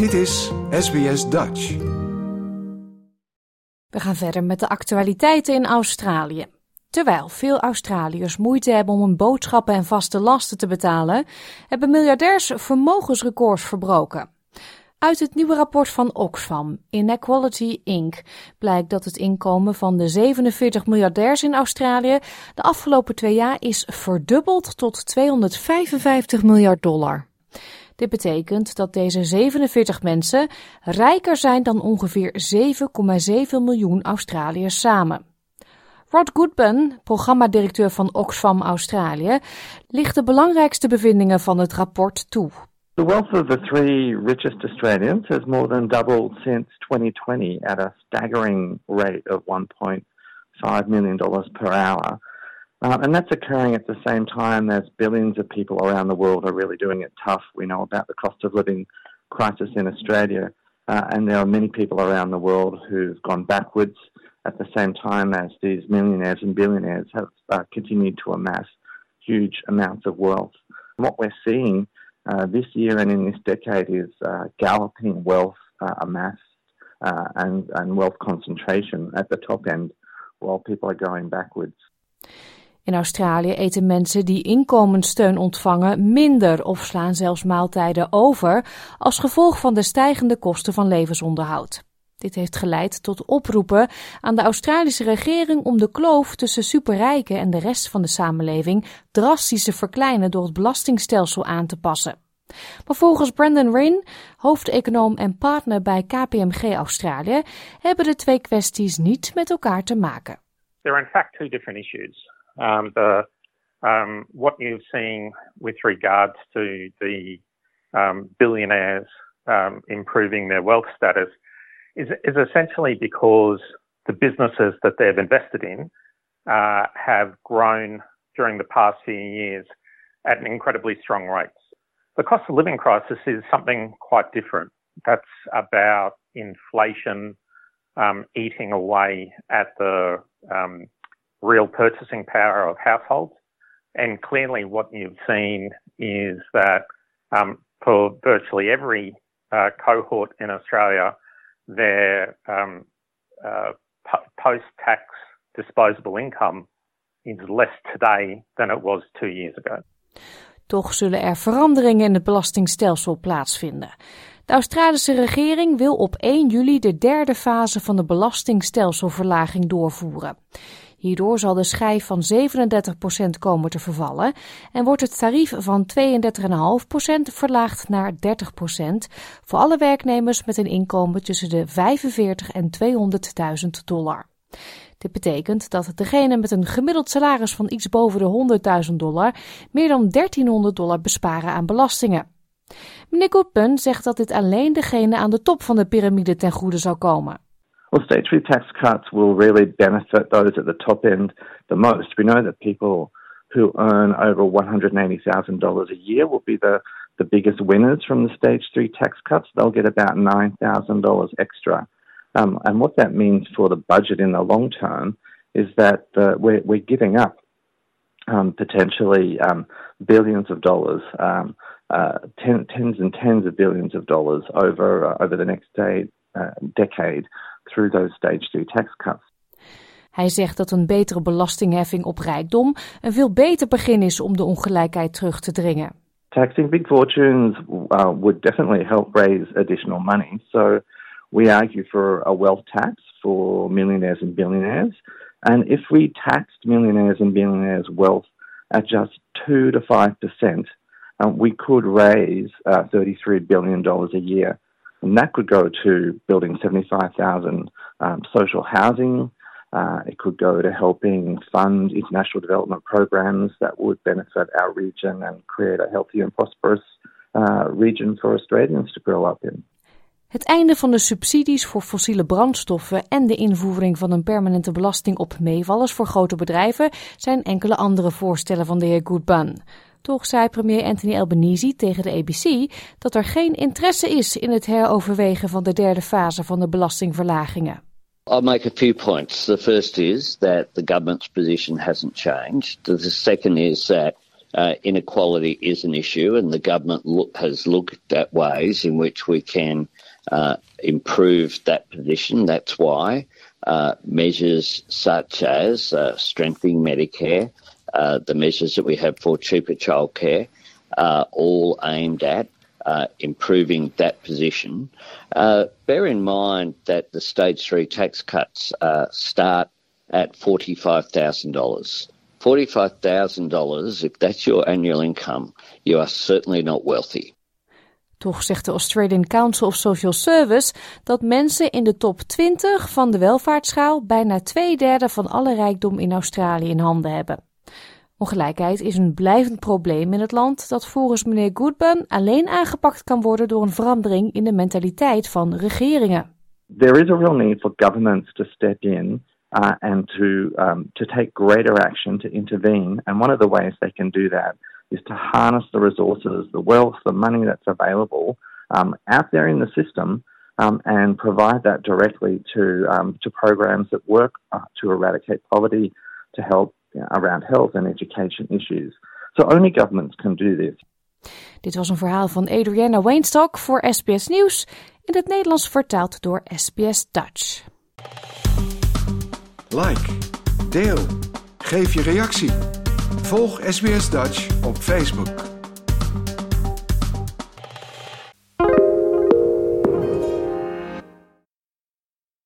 Dit is SBS Dutch. We gaan verder met de actualiteiten in Australië. Terwijl veel Australiërs moeite hebben om hun boodschappen en vaste lasten te betalen, hebben miljardairs vermogensrecords verbroken. Uit het nieuwe rapport van Oxfam, Inequality Inc., blijkt dat het inkomen van de 47 miljardairs in Australië de afgelopen twee jaar is verdubbeld tot 255 miljard dollar. Dit betekent dat deze 47 mensen rijker zijn dan ongeveer 7,7 miljoen Australiërs samen. Rod Goodman, programmadirecteur van Oxfam Australië, ligt de belangrijkste bevindingen van het rapport toe. The wealth of the three richest Australians has more than doubled since 2020 at a staggering rate of $1.5 million per hour. Uh, and that's occurring at the same time as billions of people around the world are really doing it tough. We know about the cost of living crisis in Australia, uh, and there are many people around the world who've gone backwards at the same time as these millionaires and billionaires have uh, continued to amass huge amounts of wealth. And what we're seeing uh, this year and in this decade is uh, galloping wealth uh, amassed uh, and, and wealth concentration at the top end while people are going backwards. In Australië eten mensen die inkomenssteun ontvangen minder of slaan zelfs maaltijden over als gevolg van de stijgende kosten van levensonderhoud. Dit heeft geleid tot oproepen aan de Australische regering om de kloof tussen superrijken en de rest van de samenleving drastisch te verkleinen door het belastingstelsel aan te passen. Maar volgens Brandon Ryn, hoofdeconoom en partner bij KPMG Australië, hebben de twee kwesties niet met elkaar te maken. There are in fact two different issues. Um, the um, what you're seeing with regards to the um, billionaires um, improving their wealth status is, is essentially because the businesses that they've invested in uh, have grown during the past few years at an incredibly strong rate. The cost of living crisis is something quite different. That's about inflation um, eating away at the um, real purchasing power of households. And clearly, what you've seen is that um, for virtually every uh, cohort in Australia, their um, uh, post tax disposable income is less today than it was two years ago. Toch zullen er veranderingen in het belastingstelsel plaatsvinden. De Australische regering wil op 1 juli de derde fase van de belastingstelselverlaging doorvoeren. Hierdoor zal de schijf van 37% komen te vervallen en wordt het tarief van 32,5% verlaagd naar 30% voor alle werknemers met een inkomen tussen de 45 en 200.000 dollar. Dit betekent dat degene met een gemiddeld salaris van iets boven de 100.000 dollar meer dan 1300 dollar besparen aan belastingen. Meneer Goodman zegt dat dit alleen degene aan de top van de piramide ten goede zal komen. Well, stage three tax cuts will really benefit those at the top end the most. We know that people who earn over $180,000 a year will be the, the biggest winners from the stage three tax cuts. They'll get about $9,000 extra. Um, and what that means for the budget in the long term is that uh, we're, we're giving up um, potentially um, billions of dollars, um, uh, ten, tens and tens of billions of dollars over uh, over the next day, decade through those stage two tax cuts. Hij zegt dat een betere belastingheffing op rijkdom een veel beter begin is om de ongelijkheid terug te dringen. Taxing big fortunes uh, would definitely help raise additional money. So we argue for a wealth tax for millionaires and billionaires. And if we taxed millionaires and billionaires' wealth at just 2 to 5 percent, uh, we could raise uh, $33 billion a year And that could go to building 75,000 um, social housing. Uh, it could go to helping fund international development programs that would benefit our region and create a healthy and prosperous uh, region for Australians to grow up in. Het einde van de subsidies voor fossiele brandstoffen en de invoering van een permanente belasting op meevallers voor grote bedrijven zijn enkele andere voorstellen van de heer Goodban. Toch zei premier Anthony Albanese tegen de ABC dat er geen interesse is in het heroverwegen van de derde fase van de belastingverlagingen. I'll make a few points. The first is that the government's position hasn't changed. The second is that uh, inequality is an issue, and the government look, has looked at ways in which we can uh, improve that position. That's why uh, measures such as uh, strengthening Medicare, uh, the measures that we have for cheaper childcare, are all aimed at uh, improving that position. Uh, bear in mind that the stage three tax cuts uh, start at $45,000. $45,000, if that's your annual income, you are certainly not wealthy. Toch zegt de Australian Council of Social Service dat mensen in de top 20 van de welvaartsschaal bijna twee derde van alle rijkdom in Australië in handen hebben. Ongelijkheid is een blijvend probleem in het land dat volgens meneer Goodburn alleen aangepakt kan worden door een verandering in de mentaliteit van regeringen. There is a real need for governments to step in uh, and to um, to take greater action to intervene. And one of the ways they can do that is to harness the resources, the wealth, the money that's available um, out there in the system, um, and provide that directly to um, to programs that work uh, to eradicate poverty, to help around health and education issues. So only governments can do this. Dit was een verhaal van Adriana Weinstock voor SBS Nieuws, in het Nederlands vertaald door SBS Dutch. Like, deel, geef je reactie. Volg SBS Dutch op Facebook.